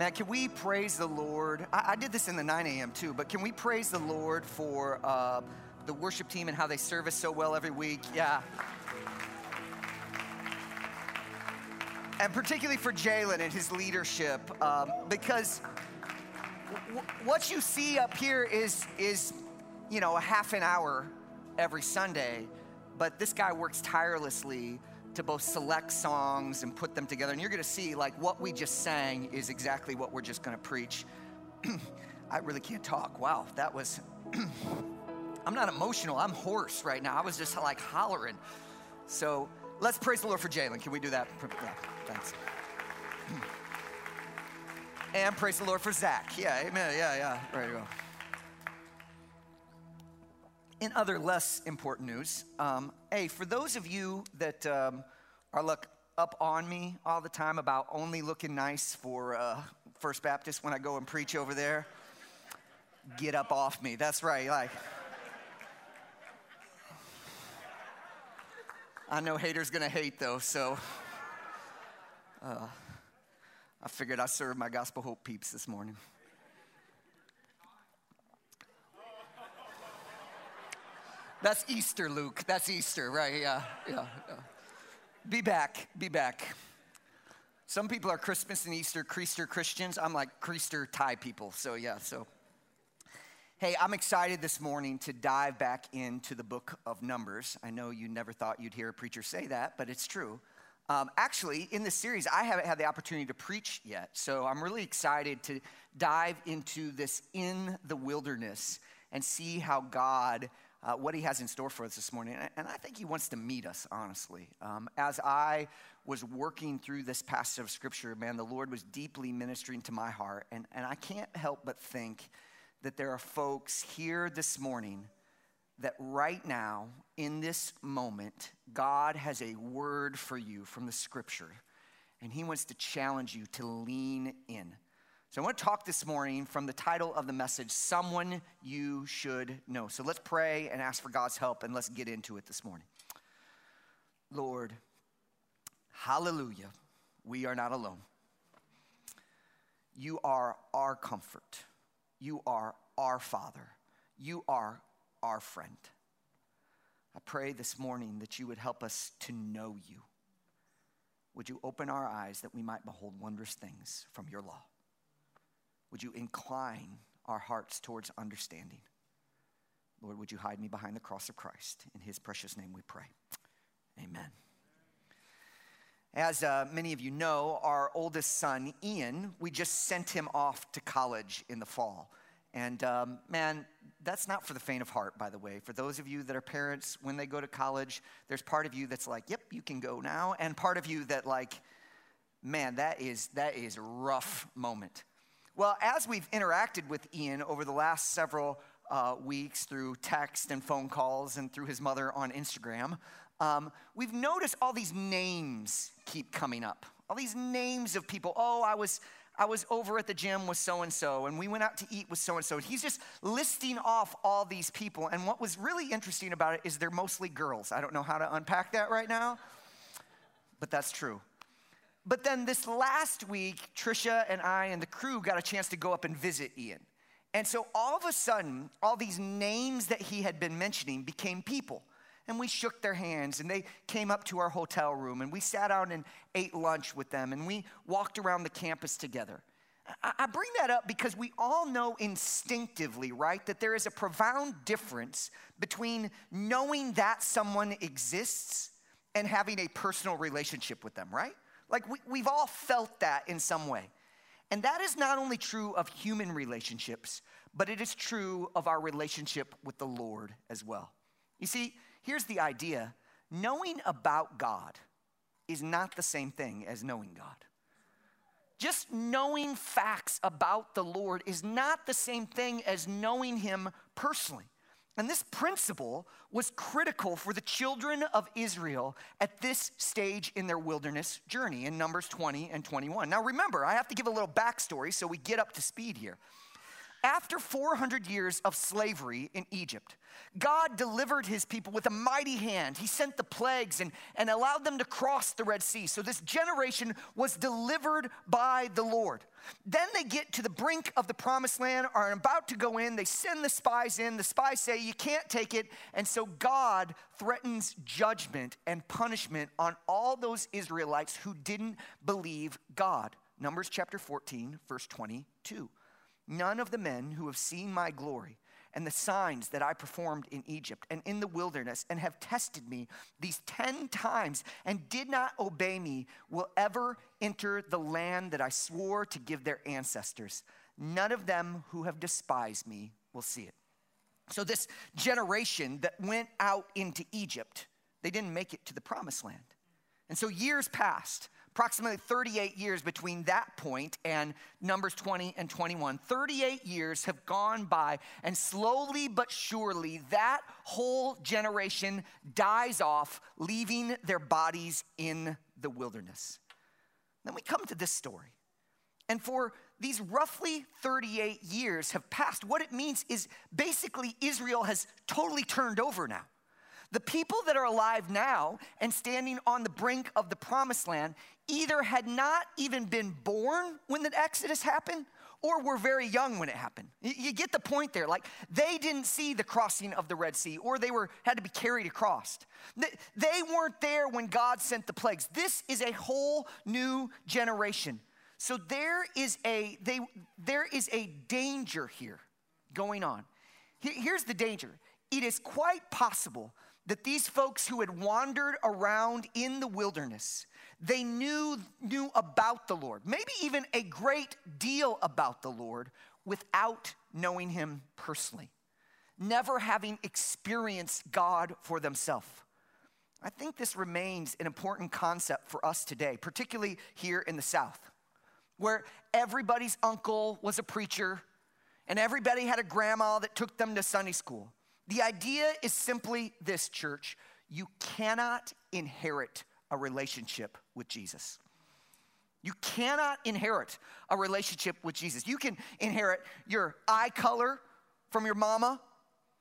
Man, can we praise the Lord? I, I, did this in the 9 a.m. too, but can we praise the Lord for uh, the worship team and how they serve us so well every week? Yeah. And particularly for Jalen and his leadership, um, because w- what you see up here is, is, you know, a half an hour every Sunday, but this guy works tirelessly to both select songs and put them together. And you're going to see, like, what we just sang is exactly what we're just going to preach. I really can't talk. Wow, that was. I'm not emotional. I'm hoarse right now. I was just like hollering. So let's praise the Lord for Jalen. Can we do that? Yeah, thanks. And praise the Lord for Zach. Yeah, amen. Yeah, yeah. There you go. In other less important news, um, hey, for those of you that um, are look up on me all the time about only looking nice for uh, First Baptist when I go and preach over there, get up off me. That's right. Like, I know haters gonna hate though, so uh, I figured I'd serve my gospel hope peeps this morning. That's Easter, Luke. That's Easter, right? Yeah, yeah, yeah. Be back, be back. Some people are Christmas and Easter, Creaster Christians. I'm like Creaster Thai people. So, yeah, so. Hey, I'm excited this morning to dive back into the book of Numbers. I know you never thought you'd hear a preacher say that, but it's true. Um, actually, in this series, I haven't had the opportunity to preach yet. So I'm really excited to dive into this in the wilderness and see how God uh, what he has in store for us this morning. And I think he wants to meet us, honestly. Um, as I was working through this passage of scripture, man, the Lord was deeply ministering to my heart. And, and I can't help but think that there are folks here this morning that right now, in this moment, God has a word for you from the scripture. And he wants to challenge you to lean in. So I want to talk this morning from the title of the message, Someone You Should Know. So let's pray and ask for God's help and let's get into it this morning. Lord, hallelujah, we are not alone. You are our comfort. You are our Father. You are our friend. I pray this morning that you would help us to know you. Would you open our eyes that we might behold wondrous things from your law? Would you incline our hearts towards understanding? Lord, would you hide me behind the cross of Christ? In his precious name we pray. Amen. As uh, many of you know, our oldest son, Ian, we just sent him off to college in the fall. And um, man, that's not for the faint of heart, by the way. For those of you that are parents, when they go to college, there's part of you that's like, yep, you can go now. And part of you that, like, man, that is, that is a rough moment. Well, as we've interacted with Ian over the last several uh, weeks through text and phone calls and through his mother on Instagram, um, we've noticed all these names keep coming up. All these names of people. Oh, I was. I was over at the gym with so and so, and we went out to eat with so and so. He's just listing off all these people. And what was really interesting about it is they're mostly girls. I don't know how to unpack that right now, but that's true. But then this last week, Trisha and I and the crew got a chance to go up and visit Ian. And so all of a sudden, all these names that he had been mentioning became people. And we shook their hands, and they came up to our hotel room, and we sat down and ate lunch with them, and we walked around the campus together. I bring that up because we all know instinctively, right, that there is a profound difference between knowing that someone exists and having a personal relationship with them, right? Like we, we've all felt that in some way. And that is not only true of human relationships, but it is true of our relationship with the Lord as well. You see, here's the idea knowing about God is not the same thing as knowing God. Just knowing facts about the Lord is not the same thing as knowing Him personally. And this principle was critical for the children of Israel at this stage in their wilderness journey in Numbers 20 and 21. Now, remember, I have to give a little backstory so we get up to speed here. After 400 years of slavery in Egypt, God delivered his people with a mighty hand. He sent the plagues and, and allowed them to cross the Red Sea. So this generation was delivered by the Lord. Then they get to the brink of the promised land, are about to go in. They send the spies in. The spies say, You can't take it. And so God threatens judgment and punishment on all those Israelites who didn't believe God. Numbers chapter 14, verse 22. None of the men who have seen my glory and the signs that I performed in Egypt and in the wilderness and have tested me these 10 times and did not obey me will ever enter the land that I swore to give their ancestors. None of them who have despised me will see it. So, this generation that went out into Egypt, they didn't make it to the promised land. And so, years passed approximately 38 years between that point and Numbers 20 and 21. 38 years have gone by, and slowly but surely, that whole generation dies off, leaving their bodies in the wilderness. Then we come to this story. And for these roughly 38 years have passed, what it means is basically Israel has totally turned over now. The people that are alive now and standing on the brink of the promised land either had not even been born when the Exodus happened or were very young when it happened. You get the point there. Like they didn't see the crossing of the Red Sea or they were had to be carried across. They weren't there when God sent the plagues. This is a whole new generation. So there is a they there is a danger here going on. Here's the danger. It is quite possible that these folks who had wandered around in the wilderness, they knew, knew about the Lord, maybe even a great deal about the Lord without knowing him personally, never having experienced God for themselves. I think this remains an important concept for us today, particularly here in the South, where everybody's uncle was a preacher and everybody had a grandma that took them to Sunday school. The idea is simply this, church you cannot inherit a relationship with Jesus. You cannot inherit a relationship with Jesus. You can inherit your eye color from your mama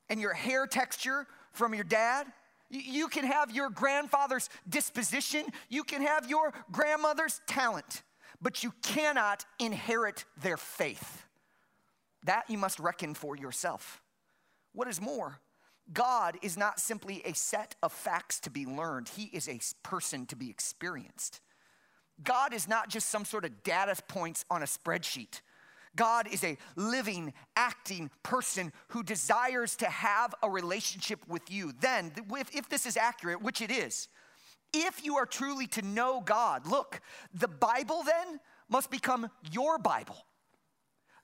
and your hair texture from your dad. You can have your grandfather's disposition. You can have your grandmother's talent, but you cannot inherit their faith. That you must reckon for yourself. What is more, God is not simply a set of facts to be learned, He is a person to be experienced. God is not just some sort of data points on a spreadsheet. God is a living, acting person who desires to have a relationship with you. Then, if, this is accurate, which it is, if you are truly to know God, look, the Bible then must become your Bible.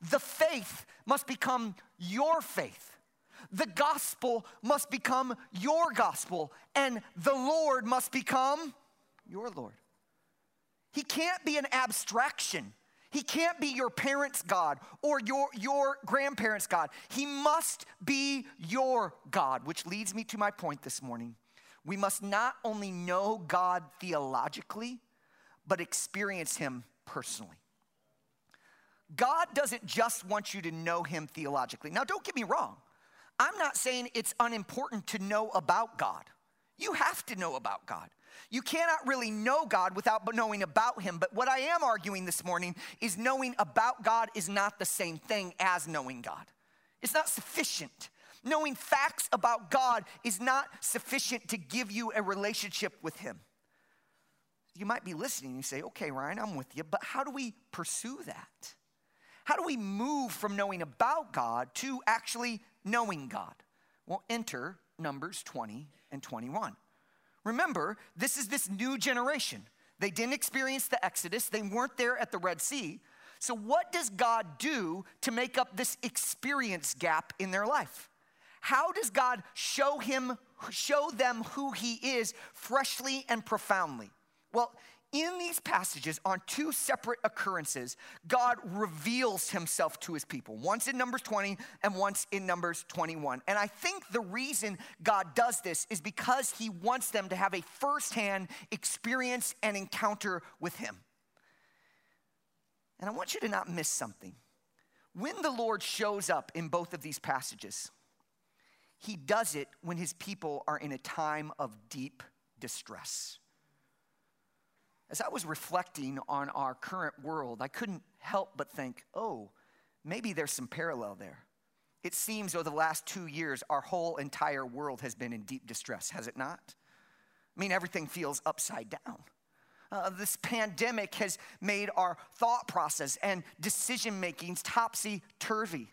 The faith must become your faith the gospel must become your gospel, and the Lord must become your Lord. He can't be an abstraction. He can't be your parents' God or your, your grandparents' God. He must be your God, which leads me to my point this morning. We must not only know God theologically, but experience Him personally. God doesn't just want you to know Him theologically. Now, don't get me wrong. I'm not saying it's unimportant to know about God. You have to know about God. You cannot really know God without knowing about Him. But what I am arguing this morning is knowing about God is not the same thing as knowing God. It's not sufficient. Knowing facts about God is not sufficient to give you a relationship with Him. You might be listening and you say, okay, Ryan, I'm with you, but how do we pursue that? How do we move from knowing about God to actually knowing God? Well, enter Numbers 20 and 21. Remember, this is this new generation. They didn't experience the Exodus, they weren't there at the Red Sea. So, what does God do to make up this experience gap in their life? How does God show him show them who he is freshly and profoundly? Well, in these passages, on two separate occurrences, God reveals himself to his people, once in Numbers 20 and once in Numbers 21. And I think the reason God does this is because he wants them to have a firsthand experience and encounter with him. And I want you to not miss something. When the Lord shows up in both of these passages, he does it when his people are in a time of deep distress. As I was reflecting on our current world, I couldn't help but think, oh, maybe there's some parallel there. It seems over the last two years, our whole entire world has been in deep distress, has it not? I mean, everything feels upside down. Uh, this pandemic has made our thought process and decision makings topsy turvy.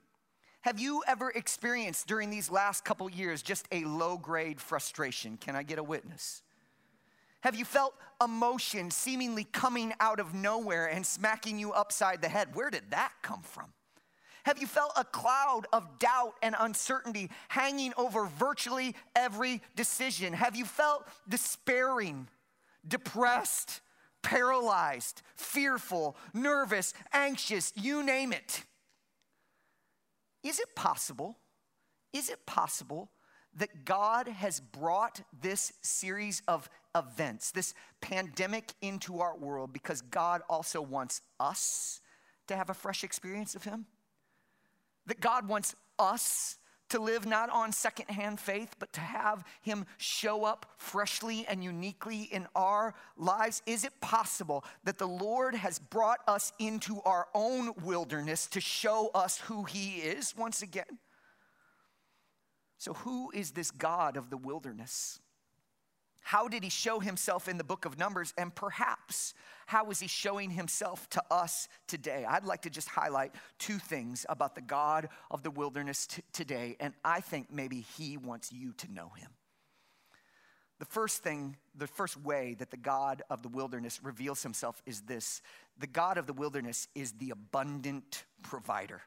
Have you ever experienced during these last couple years just a low grade frustration? Can I get a witness? Have you felt emotion seemingly coming out of nowhere and smacking you upside the head? Where did that come from? Have you felt a cloud of doubt and uncertainty hanging over virtually every decision? Have you felt despairing, depressed, paralyzed, fearful, nervous, anxious, you name it? Is it possible? Is it possible that God has brought this series of events, this pandemic into our world because God also wants us to have a fresh experience of Him? That God wants us to live not on secondhand faith, but to have Him show up freshly and uniquely in our lives? Is it possible that the Lord has brought us into our own wilderness to show us who He is once again? So, who is this God of the wilderness? How did he show himself in the book of Numbers? And perhaps, how is he showing himself to us today? I'd like to just highlight two things about the God of the wilderness t- today, and I think maybe he wants you to know him. The first thing, the first way that the God of the wilderness reveals himself is this the God of the wilderness is the abundant provider.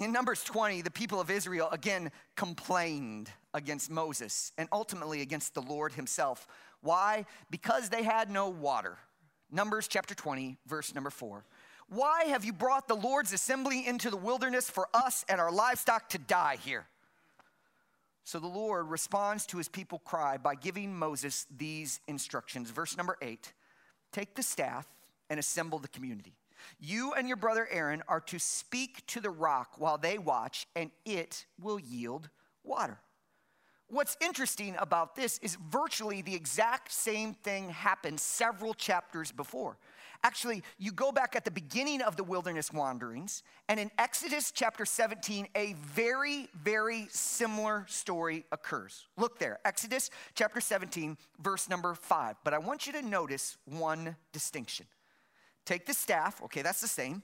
In Numbers 20, the people of Israel again complained against Moses and ultimately against the Lord himself. Why? Because they had no water. Numbers chapter 20, verse number 4. Why have you brought the Lord's assembly into the wilderness for us and our livestock to die here? So the Lord responds to his people cry by giving Moses these instructions. Verse number 8 Take the staff and assemble the community. You and your brother Aaron are to speak to the rock while they watch, and it will yield water. What's interesting about this is virtually the exact same thing happened several chapters before. Actually, you go back at the beginning of the wilderness wanderings, and in Exodus chapter 17, a very, very similar story occurs. Look there, Exodus chapter 17, verse number 5. But I want you to notice one distinction. Take the staff, okay, that's the same.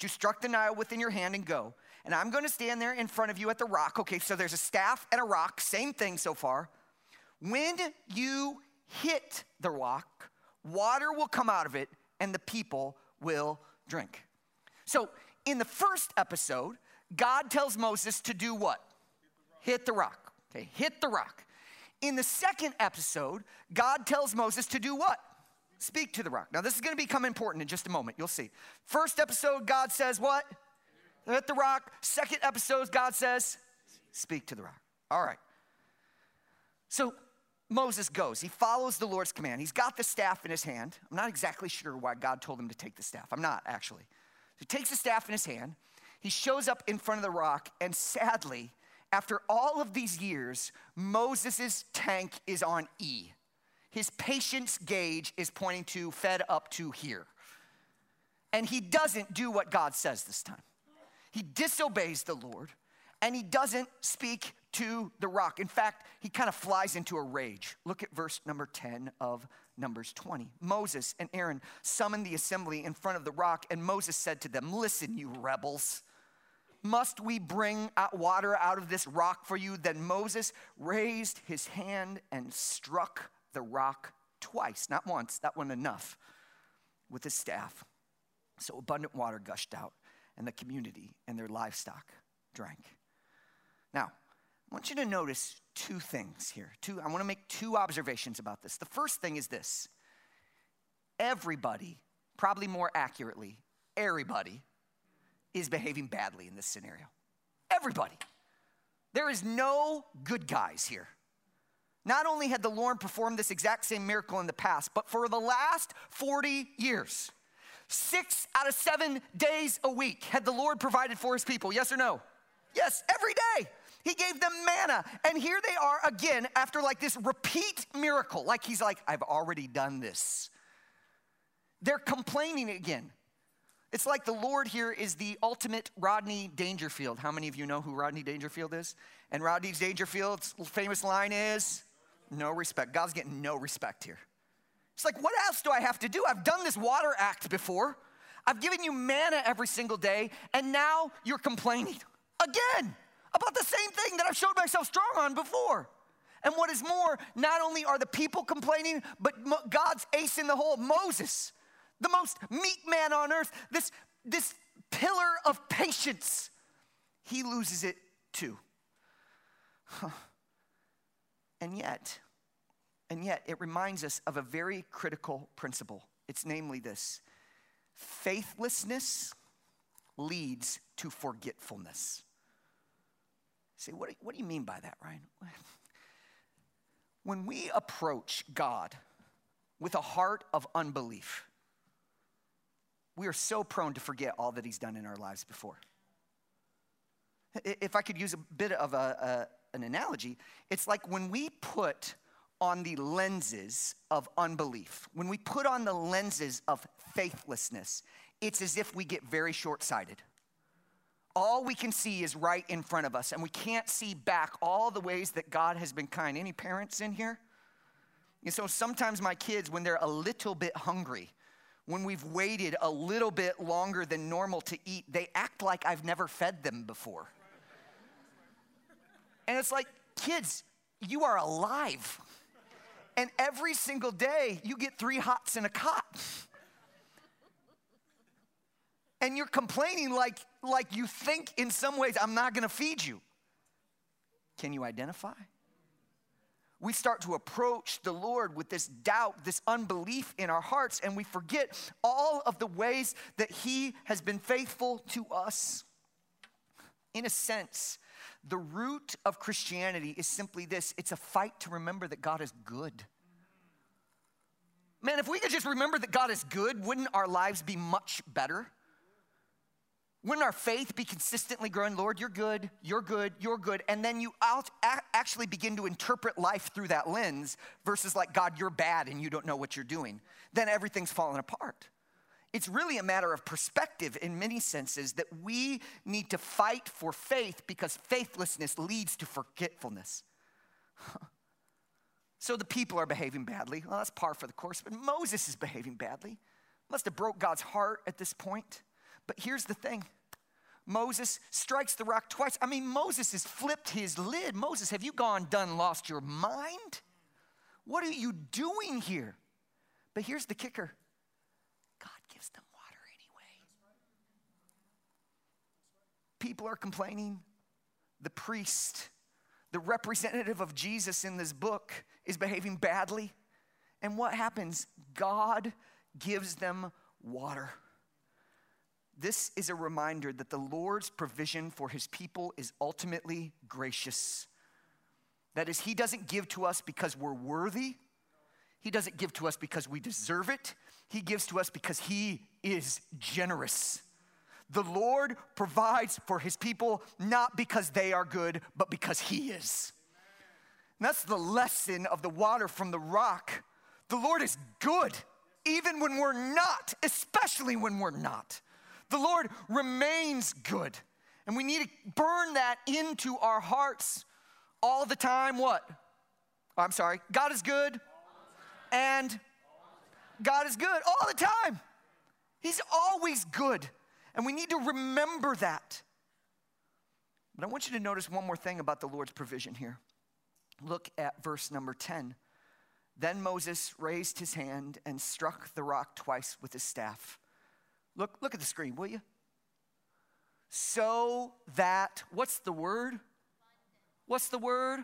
You struck the Nile within your hand and go. And I'm going to stand there in front of you at the rock. Okay, so there's a staff and a rock, same thing so far. When you hit the rock, water will come out of it and the people will drink. So in the first episode, God tells Moses to do what? Hit the rock. Okay, hit the rock. In the second episode, God tells Moses to do what? Speak to the rock. Now, this is going to become important in just a moment. You'll see. First episode, God says, What? Hit the rock. Second episode, God says, Speak to the rock. All right. So Moses goes. He follows the Lord's command. He's got the staff in his hand. I'm not exactly sure why God told him to take the staff. I'm not, actually. He takes the staff in his hand. He shows up in front of the rock, and sadly, after all of these years, Moses' tank is on E his patience gauge is pointing to fed up to here. And he doesn't do what God says this time. He disobeys the Lord and he doesn't speak to the rock. In fact, he kind of flies into a rage. Look at verse number 10 of Numbers 20. Moses and Aaron summoned the assembly in front of the rock, and Moses said to them, Listen, you rebels. Must we bring water out of this rock for you? Then Moses raised his hand and struck the rock twice, not once, that one enough, with his staff. So abundant water gushed out, and the community and their livestock drank. Now, I want you to notice two things here. Two, I want to make two observations about this. The first thing is this everybody, probably more accurately, everybody, is behaving badly in this scenario. Everybody. There is no good guys here. Not only had the Lord performed this exact same miracle in the past, but for the last 40 years, Six out of seven days a week had the Lord provided for his people. Yes or no? Yes, every day. He gave them manna. And here they are again after like this repeat miracle. Like he's like, I've already done this. They're complaining again. It's like the Lord here is the ultimate Rodney Dangerfield. How many of you know who Rodney Dangerfield is? And Rodney Dangerfield's famous line is no respect. God's getting no respect here. It's like, what else do I have to do? I've done this water act before. I've given you manna every single day, and now you're complaining again about the same thing that I've showed myself strong on before. And what is more, not only are the people complaining, but God's ace in the hole, Moses, the most meek man on earth, this, this pillar of patience, he loses it too. And yet, and yet, it reminds us of a very critical principle. It's namely this faithlessness leads to forgetfulness. Say, what, do, what do you mean by that, Ryan? When we approach God with a heart of unbelief, we are so prone to forget all that He's done in our lives before. If I could use a bit of a, a, an analogy, it's like when we put on the lenses of unbelief, when we put on the lenses of faithlessness, it's as if we get very short sighted. All we can see is right in front of us, and we can't see back all the ways that God has been kind. Any parents in here? And so sometimes my kids, when they're a little bit hungry, when we've waited a little bit longer than normal to eat, they act like I've never fed them before. And it's like, kids, you are alive. And every single day, you get three hots in a cot. And you're complaining like, like you think in some ways, I'm not gonna feed you. Can you identify? We start to approach the Lord with this doubt, this unbelief in our hearts, and we forget all of the ways that He has been faithful to us. In a sense, the root of Christianity is simply this it's a fight to remember that God is good. Man, if we could just remember that God is good, wouldn't our lives be much better? Wouldn't our faith be consistently growing? Lord, you're good, you're good, you're good. And then you out, actually begin to interpret life through that lens versus like, God, you're bad and you don't know what you're doing. Then everything's falling apart. It's really a matter of perspective in many senses that we need to fight for faith because faithlessness leads to forgetfulness. so the people are behaving badly. Well, that's par for the course, but Moses is behaving badly. Must have broke God's heart at this point. But here's the thing. Moses strikes the rock twice. I mean, Moses has flipped his lid. Moses, have you gone done lost your mind? What are you doing here? But here's the kicker gives them water anyway. People are complaining. The priest, the representative of Jesus in this book, is behaving badly. And what happens? God gives them water. This is a reminder that the Lord's provision for his people is ultimately gracious. That is, he doesn't give to us because we're worthy, he doesn't give to us because we deserve it. He gives to us because He is generous. The Lord provides for His people not because they are good, but because He is. And that's the lesson of the water from the rock. The Lord is good, even when we're not, especially when we're not. The Lord remains good. And we need to burn that into our hearts all the time. What? Oh, I'm sorry. God is good and God is good all the time. He's always good. And we need to remember that. But I want you to notice one more thing about the Lord's provision here. Look at verse number 10. Then Moses raised his hand and struck the rock twice with his staff. Look, look at the screen, will you? So that, what's the word? What's the word?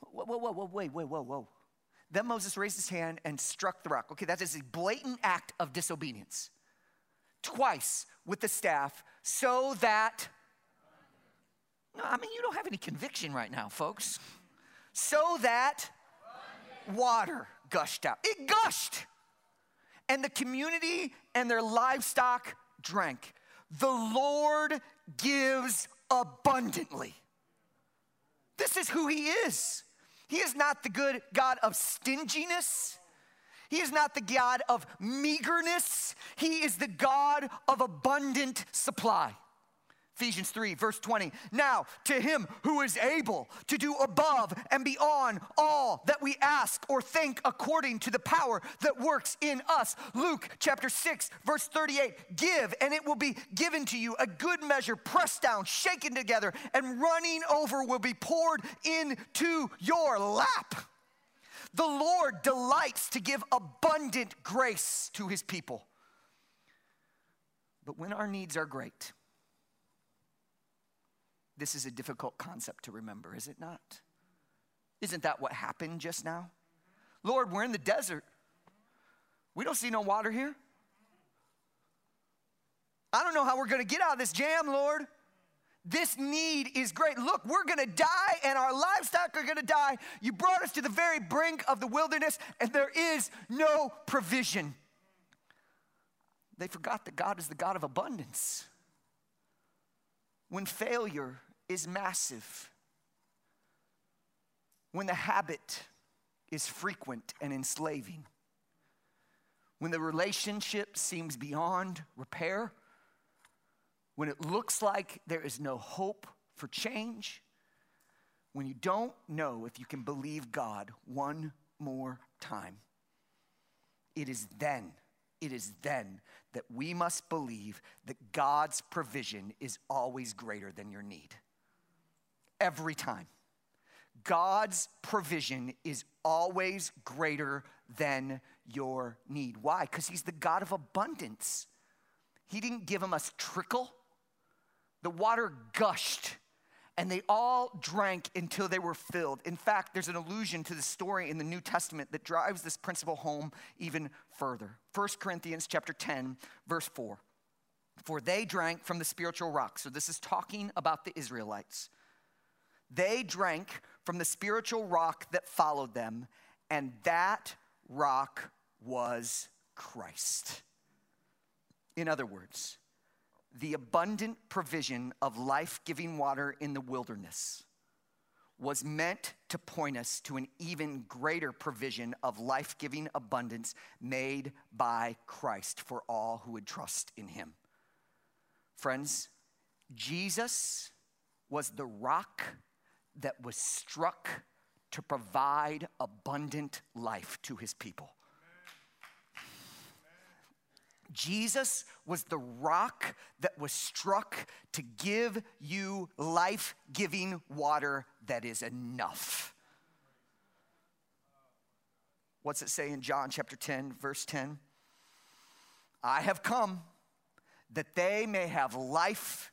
Whoa, whoa, whoa, whoa, wait, wait, whoa, whoa. Then Moses raised his hand and struck the rock. Okay, that is a blatant act of disobedience. Twice with the staff, so that. No, I mean, you don't have any conviction right now, folks. So that water gushed out. It gushed. and the community and their livestock drank. The Lord gives abundantly. This is who He is. He is not the good God of stinginess. He is not the God of meagerness. He is the God of abundant supply. Ephesians 3, verse 20. Now, to him who is able to do above and beyond all that we ask or think according to the power that works in us. Luke chapter 6, verse 38. Give, and it will be given to you a good measure, pressed down, shaken together, and running over will be poured into your lap. The Lord delights to give abundant grace to his people. But when our needs are great, this is a difficult concept to remember, is it not? Isn't that what happened just now? Lord, we're in the desert. We don't see no water here. I don't know how we're going to get out of this jam, Lord. This need is great. Look, we're going to die and our livestock are going to die. You brought us to the very brink of the wilderness and there is no provision. They forgot that God is the God of abundance. When failure is massive. When the habit is frequent and enslaving. When the relationship seems beyond repair. When it looks like there is no hope for change. When you don't know if you can believe God one more time. It is then it is then that we must believe that God's provision is always greater than your need every time. God's provision is always greater than your need. Why? Because He's the God of abundance. He didn't give them a trickle, the water gushed. And they all drank until they were filled. In fact, there's an allusion to the story in the New Testament that drives this principle home even further. 1 Corinthians chapter 10, verse 4. For they drank from the spiritual rock. So this is talking about the Israelites. They drank from the spiritual rock that followed them, and that rock was Christ. In other words, the abundant provision of life giving water in the wilderness was meant to point us to an even greater provision of life giving abundance made by Christ for all who would trust in him. Friends, Jesus was the rock that was struck to provide abundant life to his people. Jesus was the rock that was struck to give you life giving water that is enough. What's it say in John chapter 10, verse 10? I have come that they may have life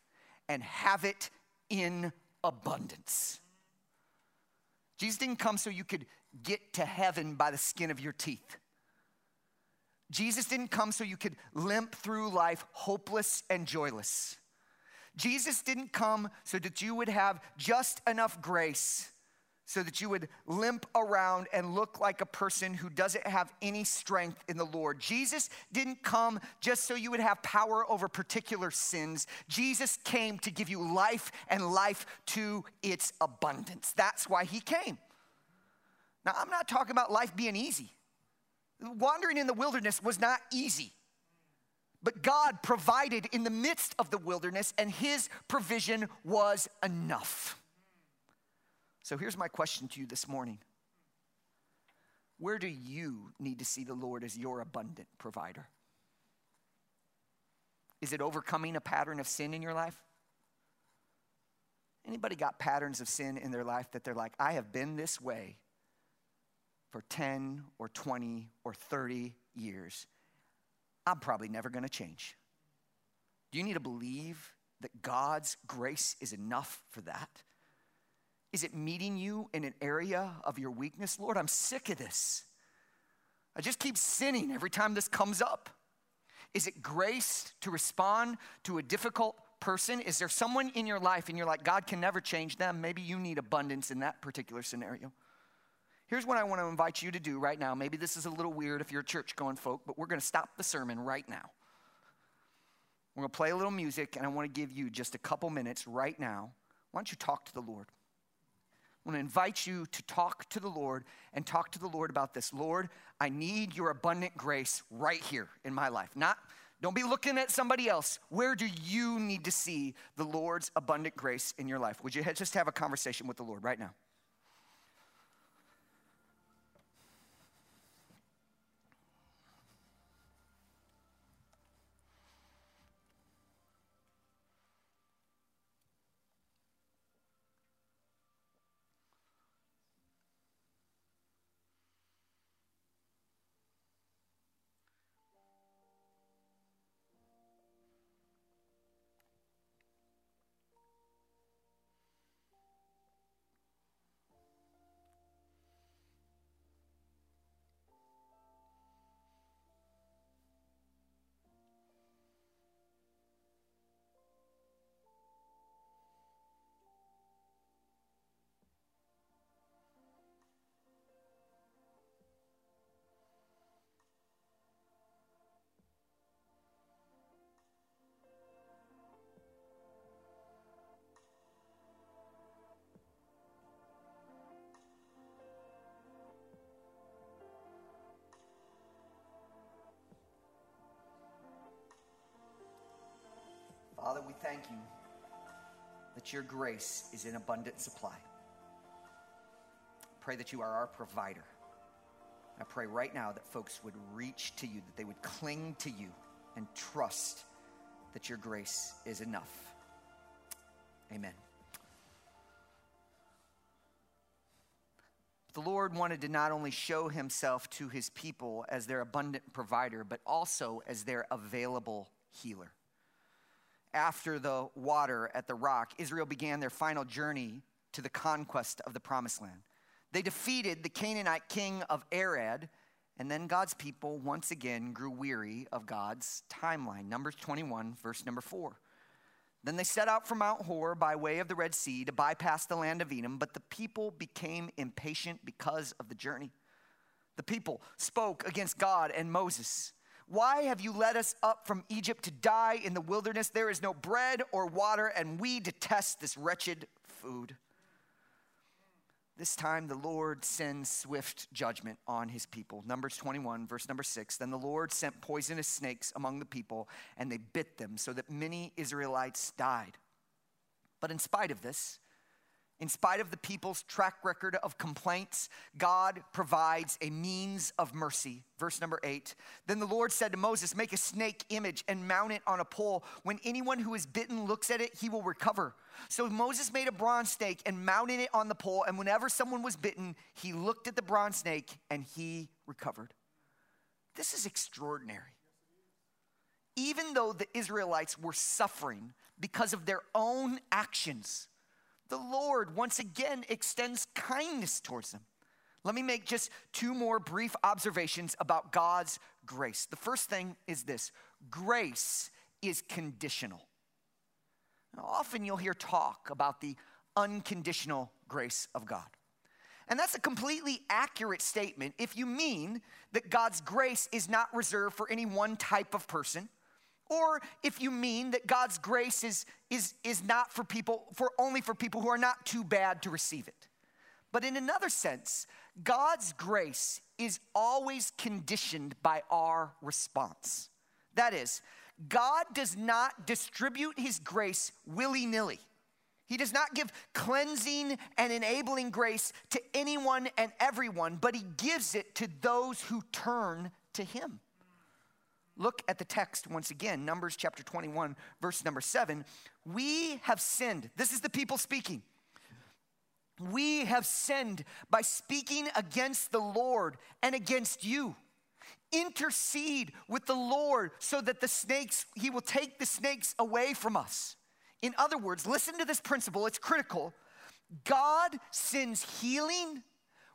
and have it in abundance. Jesus didn't come so you could get to heaven by the skin of your teeth. Jesus didn't come so you could limp through life hopeless and joyless. Jesus didn't come so that you would have just enough grace so that you would limp around and look like a person who doesn't have any strength in the Lord. Jesus didn't come just so you would have power over particular sins. Jesus came to give you life and life to its abundance. That's why he came. Now, I'm not talking about life being easy. Wandering in the wilderness was not easy. But God provided in the midst of the wilderness, and his provision was enough. So here's my question to you this morning Where do you need to see the Lord as your abundant provider? Is it overcoming a pattern of sin in your life? Anybody got patterns of sin in their life that they're like, I have been this way for 10 or 20 or 30 years. I'm probably never going to change. Do you need to believe that God's grace is enough for that? Is it meeting you in an area of your weakness? Lord, I'm sick of this. I just keep sinning every time this comes up. Is it grace to respond to a difficult person? Is there someone in your life and you're like, God can never change them? Maybe you need abundance in that particular scenario. Here's what I want to invite you to do right now. Maybe this is a little weird if you're a church going folk, but we're going to stop the sermon right now. We're going to play a little music, and I want to give you just a couple minutes right now. Why don't you talk to the Lord? I want to invite you to talk to the Lord and talk to the Lord about this. Lord, I need your abundant grace right here in my life. Not don't be looking at somebody else. Where do you need to see the Lord's abundant grace in your life? Would you just have a conversation with the Lord right now? Father, we thank you that your grace is in abundant supply. Pray that you are our provider. I pray right now that folks would reach to you, that they would cling to you and trust that your grace is enough. Amen. The Lord wanted to not only show himself to his people as their abundant provider, but also as their available healer after the water at the rock, Israel began their final journey to the conquest of the promised land. They defeated the Canaanite king of Arad, and then God's people once again grew weary of God's timeline. Numbers 21, verse number 4. Then they set out from Mount Hor by way of the Red Sea to bypass the land of Edom, but the people became impatient because of the journey. The people spoke against God and Moses. Why have you led us up from Egypt to die in the wilderness? There is no bread or water, and we detest this wretched food. This time the Lord sends swift judgment on his people. Numbers 21, verse number 6. Then the Lord sent poisonous snakes among the people, and they bit them, so that many Israelites died. But in spite of this, in spite of the people's track record of complaints, God provides a means of mercy. Verse number eight. Then the Lord said to Moses, Make a snake image and mount it on a pole. When anyone who is bitten looks at it, he will recover. So Moses made a bronze snake and mounted it on the pole. And whenever someone was bitten, he looked at the bronze snake and he recovered. This is extraordinary. Even though the Israelites were suffering because of their own actions, the Lord once again extends kindness towards them. Let me make just two more brief observations about God's grace. The first thing is this grace is conditional. Now, often you'll hear talk about the unconditional grace of God. And that's a completely accurate statement if you mean that God's grace is not reserved for any one type of person or if you mean that God's grace is, is, is not for people, for only for people who are not too bad to receive it. But in another sense, God's grace is always conditioned by our response. That is, God does not distribute his grace willy nilly. He does not give cleansing and enabling grace to anyone and everyone, but he gives it to those who turn to him. Look at the text once again, Numbers chapter 21, verse number 7. We have sinned. This is the people speaking. We have sinned by speaking against the Lord and against you. Intercede with the Lord so that the snakes, He will take the snakes away from us. In other words, listen to this principle, it's critical. God sends healing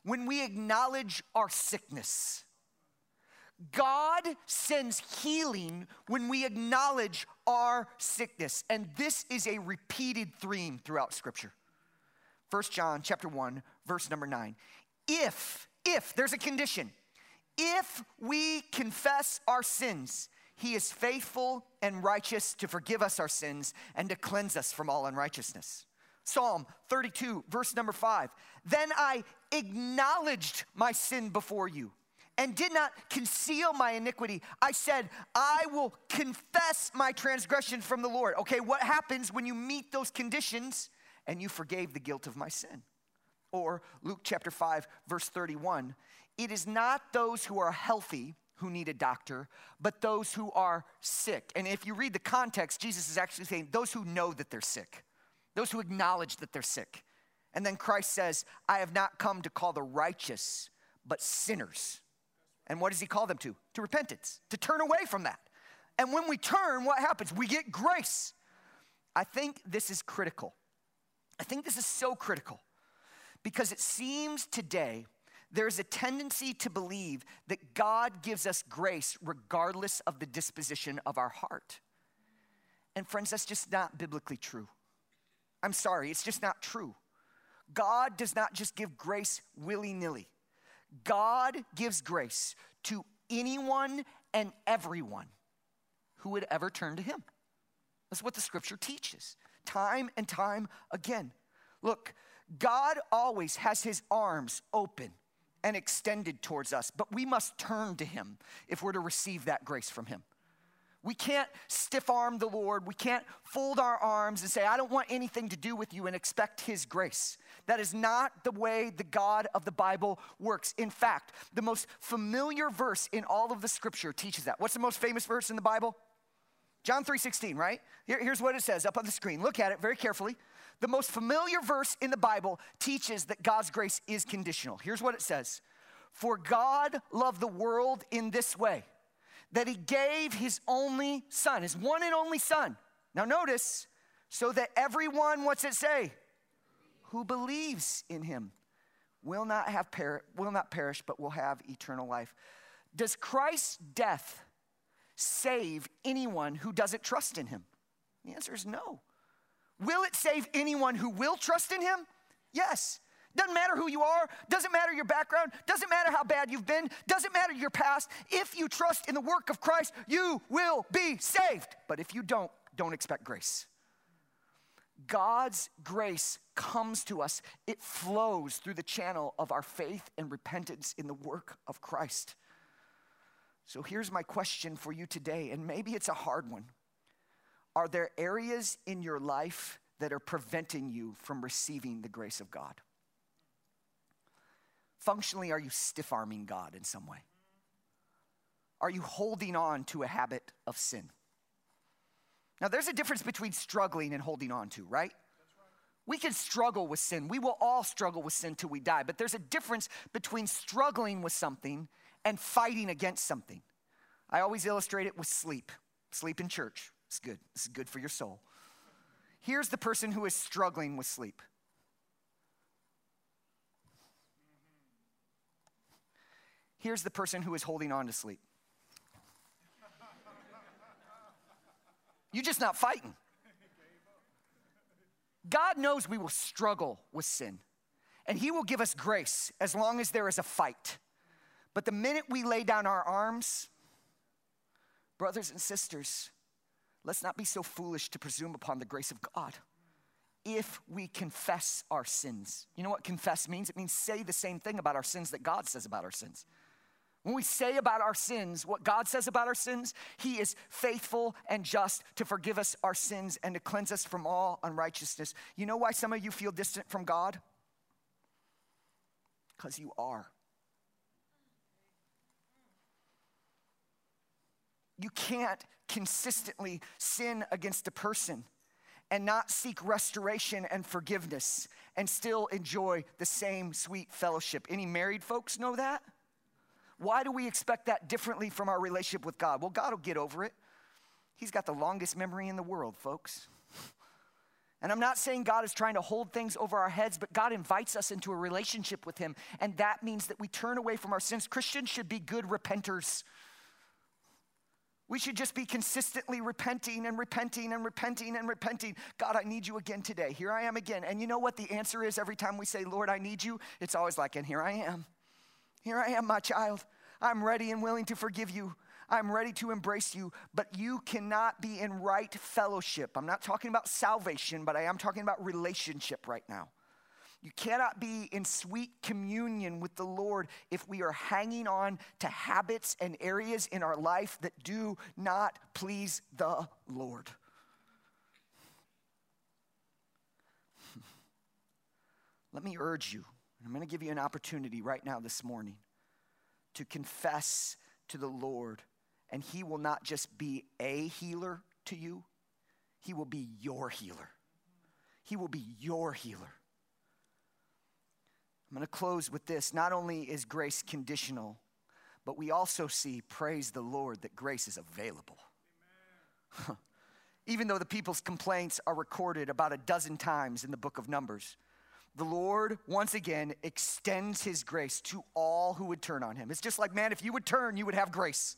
when we acknowledge our sickness. God sends healing when we acknowledge our sickness. And this is a repeated theme throughout scripture. 1 John chapter 1 verse number 9. if, if, there's a condition, if we confess our sins, he is faithful and righteous to forgive us our sins and to cleanse us from all unrighteousness. Psalm 32, verse number five. Then I acknowledged my sin before you and did not conceal my iniquity. I said, I will confess my transgression from the Lord. Okay, what happens when you meet those conditions and you forgave the guilt of my sin? Or Luke chapter 5, verse 31 it is not those who are healthy who need a doctor, but those who are sick. And if you read the context, Jesus is actually saying those who know that they're sick, those who acknowledge that they're sick. And then Christ says, I have not come to call the righteous, but sinners. And what does he call them to? To repentance, to turn away from that. And when we turn, what happens? We get grace. I think this is critical. I think this is so critical because it seems today there's a tendency to believe that God gives us grace regardless of the disposition of our heart. And friends, that's just not biblically true. I'm sorry, it's just not true. God does not just give grace willy nilly, God gives grace to anyone and everyone who would ever turn to Him. That's what the scripture teaches, time and time again. Look, God always has His arms open and extended towards us, but we must turn to Him if we're to receive that grace from Him. We can't stiff arm the Lord. We can't fold our arms and say, I don't want anything to do with you and expect His grace. That is not the way the God of the Bible works. In fact, the most familiar verse in all of the scripture teaches that. What's the most famous verse in the Bible? John 3:16, right? Here, here's what it says up on the screen. Look at it very carefully. The most familiar verse in the Bible teaches that God's grace is conditional. Here's what it says For God loved the world in this way, that he gave his only son, his one and only son. Now, notice, so that everyone, what's it say? Who believes in him will not have will not perish, but will have eternal life. Does Christ's death save anyone who doesn't trust in him? The answer is no. Will it save anyone who will trust in him? Yes. Doesn't matter who you are, doesn't matter your background, doesn't matter how bad you've been, doesn't matter your past. If you trust in the work of Christ, you will be saved. But if you don't, don't expect grace. God's grace comes to us, it flows through the channel of our faith and repentance in the work of Christ. So here's my question for you today, and maybe it's a hard one. Are there areas in your life that are preventing you from receiving the grace of God? Functionally, are you stiff arming God in some way? Are you holding on to a habit of sin? Now, there's a difference between struggling and holding on to, right? We can struggle with sin. We will all struggle with sin till we die. But there's a difference between struggling with something and fighting against something. I always illustrate it with sleep. Sleep in church. It's good. This is good for your soul. Here's the person who is struggling with sleep. Here's the person who is holding on to sleep. You're just not fighting. God knows we will struggle with sin, and He will give us grace as long as there is a fight. But the minute we lay down our arms, brothers and sisters, Let's not be so foolish to presume upon the grace of God. If we confess our sins, you know what confess means? It means say the same thing about our sins that God says about our sins. When we say about our sins what God says about our sins, He is faithful and just to forgive us our sins and to cleanse us from all unrighteousness. You know why some of you feel distant from God? Because you are. You can't consistently sin against a person and not seek restoration and forgiveness and still enjoy the same sweet fellowship. Any married folks know that? Why do we expect that differently from our relationship with God? Well, God will get over it. He's got the longest memory in the world, folks. And I'm not saying God is trying to hold things over our heads, but God invites us into a relationship with Him. And that means that we turn away from our sins. Christians should be good repenters. We should just be consistently repenting and repenting and repenting and repenting. God, I need you again today. Here I am again. And you know what the answer is every time we say, Lord, I need you? It's always like, and here I am. Here I am, my child. I'm ready and willing to forgive you. I'm ready to embrace you, but you cannot be in right fellowship. I'm not talking about salvation, but I am talking about relationship right now. You cannot be in sweet communion with the Lord if we are hanging on to habits and areas in our life that do not please the Lord. Let me urge you, I'm going to give you an opportunity right now this morning to confess to the Lord, and He will not just be a healer to you, He will be your healer. He will be your healer. I'm going to close with this. Not only is grace conditional, but we also see, praise the Lord, that grace is available. Even though the people's complaints are recorded about a dozen times in the book of Numbers, the Lord once again extends his grace to all who would turn on him. It's just like, man, if you would turn, you would have grace.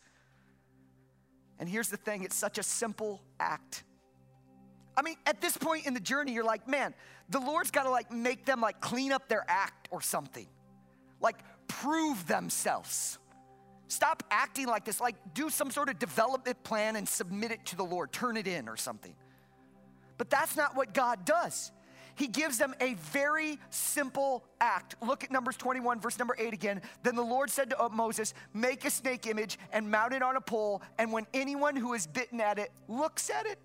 And here's the thing it's such a simple act. I mean, at this point in the journey, you're like, man, the Lord's got to like make them like clean up their act or something, like prove themselves. Stop acting like this, like do some sort of development plan and submit it to the Lord, turn it in or something. But that's not what God does. He gives them a very simple act. Look at Numbers 21, verse number 8 again. Then the Lord said to uh, Moses, Make a snake image and mount it on a pole, and when anyone who is bitten at it looks at it,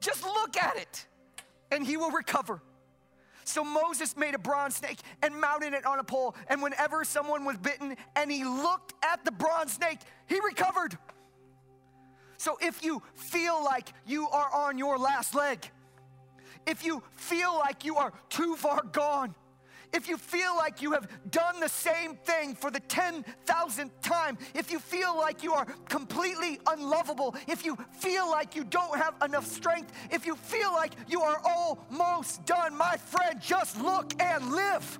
just look at it and he will recover. So Moses made a bronze snake and mounted it on a pole. And whenever someone was bitten and he looked at the bronze snake, he recovered. So if you feel like you are on your last leg, if you feel like you are too far gone, if you feel like you have done the same thing for the 10,000th time, if you feel like you are completely unlovable, if you feel like you don't have enough strength, if you feel like you are almost done, my friend, just look and live.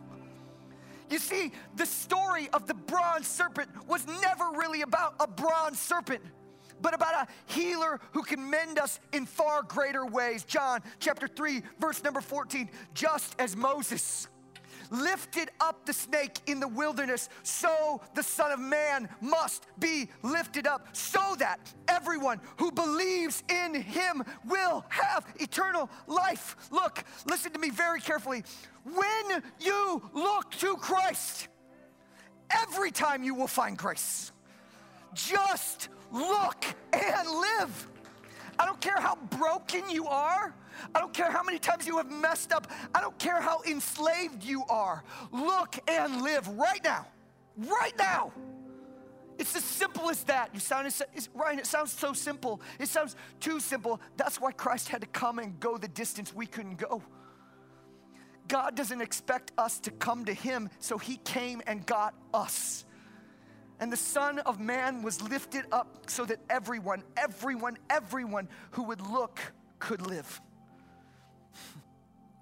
You see, the story of the bronze serpent was never really about a bronze serpent but about a healer who can mend us in far greater ways. John chapter 3, verse number 14. Just as Moses lifted up the snake in the wilderness, so the Son of Man must be lifted up, so that everyone who believes in him will have eternal life. Look, listen to me very carefully. When you look to Christ, every time you will find grace. Just look and live. I don't care how broken you are. I don't care how many times you have messed up. I don't care how enslaved you are. Look and live right now. Right now. It's as simple as that. You sound, it's, Ryan, it sounds so simple. It sounds too simple. That's why Christ had to come and go the distance we couldn't go. God doesn't expect us to come to Him, so He came and got us. And the Son of Man was lifted up so that everyone, everyone, everyone who would look could live.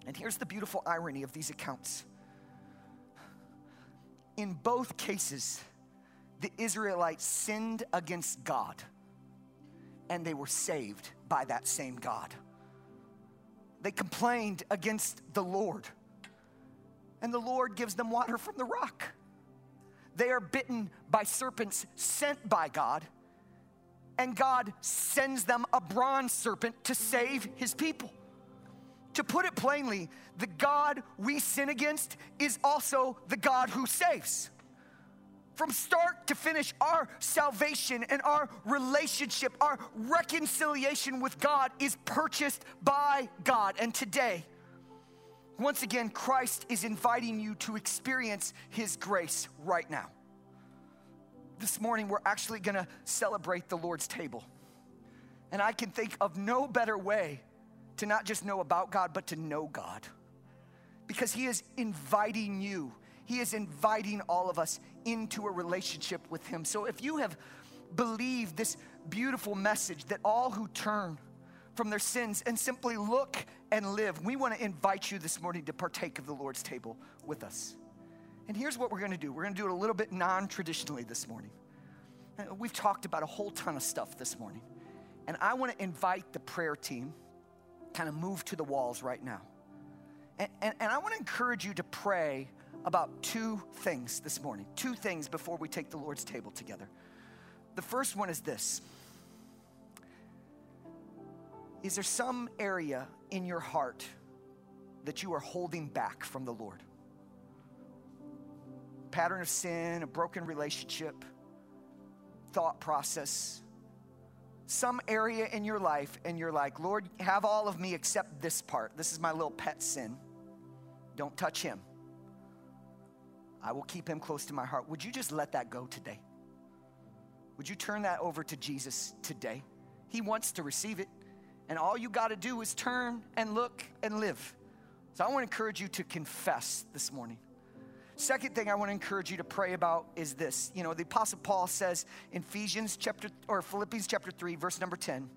And here's the beautiful irony of these accounts. In both cases, the Israelites sinned against God and they were saved by that same God. They complained against the Lord, and the Lord gives them water from the rock. They are bitten by serpents sent by God, and God sends them a bronze serpent to save his people. To put it plainly, the God we sin against is also the God who saves. From start to finish, our salvation and our relationship, our reconciliation with God is purchased by God. And today, once again, Christ is inviting you to experience His grace right now. This morning, we're actually gonna celebrate the Lord's table. And I can think of no better way to not just know about God, but to know God. Because He is inviting you, He is inviting all of us into a relationship with Him. So if you have believed this beautiful message that all who turn from their sins and simply look and live, we want to invite you this morning to partake of the Lord's table with us. And here's what we're going to do we're going to do it a little bit non traditionally this morning. Uh, we've talked about a whole ton of stuff this morning. And I want to invite the prayer team kind of move to the walls right now. And, and, and I want to encourage you to pray about two things this morning, two things before we take the Lord's table together. The first one is this Is there some area in your heart that you are holding back from the Lord? Pattern of sin, a broken relationship, thought process, some area in your life, and you're like, Lord, have all of me except this part. This is my little pet sin. Don't touch him. I will keep him close to my heart. Would you just let that go today? Would you turn that over to Jesus today? He wants to receive it. And all you got to do is turn and look and live. So I want to encourage you to confess this morning. Second thing I want to encourage you to pray about is this. You know, the apostle Paul says in Ephesians chapter or Philippians chapter 3 verse number 10,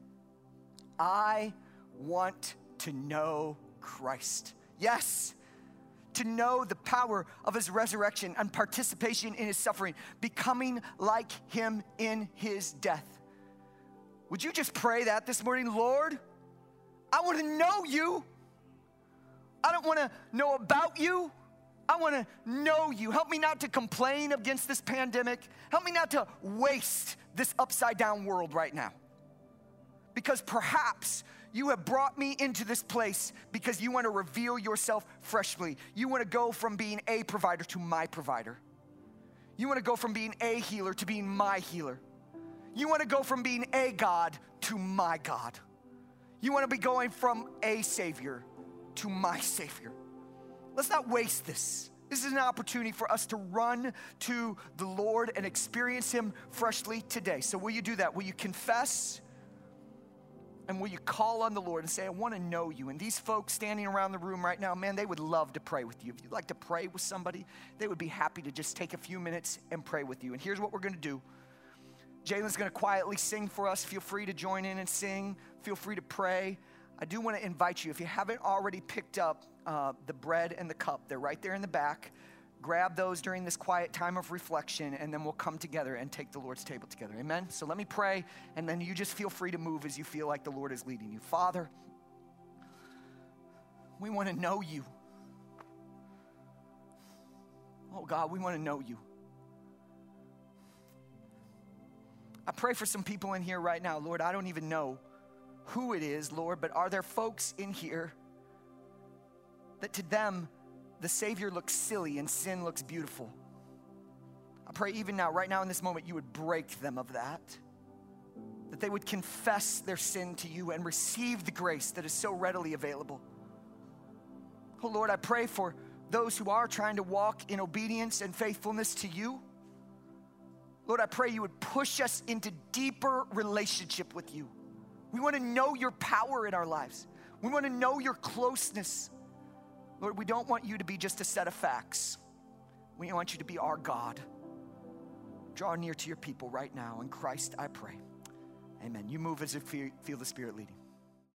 I want to know Christ. Yes, to know the power of his resurrection and participation in his suffering, becoming like him in his death. Would you just pray that this morning? Lord, I want to know you. I don't want to know about you. I want to know you. Help me not to complain against this pandemic. Help me not to waste this upside down world right now. Because perhaps you have brought me into this place because you want to reveal yourself freshly. You want to go from being a provider to my provider. You want to go from being a healer to being my healer. You want to go from being a God to my God. You want to be going from a Savior to my Savior. Let's not waste this. This is an opportunity for us to run to the Lord and experience Him freshly today. So, will you do that? Will you confess? And will you call on the Lord and say, I want to know you? And these folks standing around the room right now, man, they would love to pray with you. If you'd like to pray with somebody, they would be happy to just take a few minutes and pray with you. And here's what we're going to do Jalen's going to quietly sing for us. Feel free to join in and sing, feel free to pray. I do want to invite you, if you haven't already picked up uh, the bread and the cup, they're right there in the back. Grab those during this quiet time of reflection, and then we'll come together and take the Lord's table together. Amen? So let me pray, and then you just feel free to move as you feel like the Lord is leading you. Father, we want to know you. Oh God, we want to know you. I pray for some people in here right now, Lord. I don't even know who it is, Lord, but are there folks in here that to them the Savior looks silly and sin looks beautiful? I pray even now, right now in this moment, you would break them of that. That they would confess their sin to you and receive the grace that is so readily available. Oh Lord, I pray for those who are trying to walk in obedience and faithfulness to you. Lord, I pray you would push us into deeper relationship with you. We want to know your power in our lives. We want to know your closeness. Lord, we don't want you to be just a set of facts. We want you to be our God. Draw near to your people right now. In Christ, I pray. Amen. You move as you feel the Spirit leading.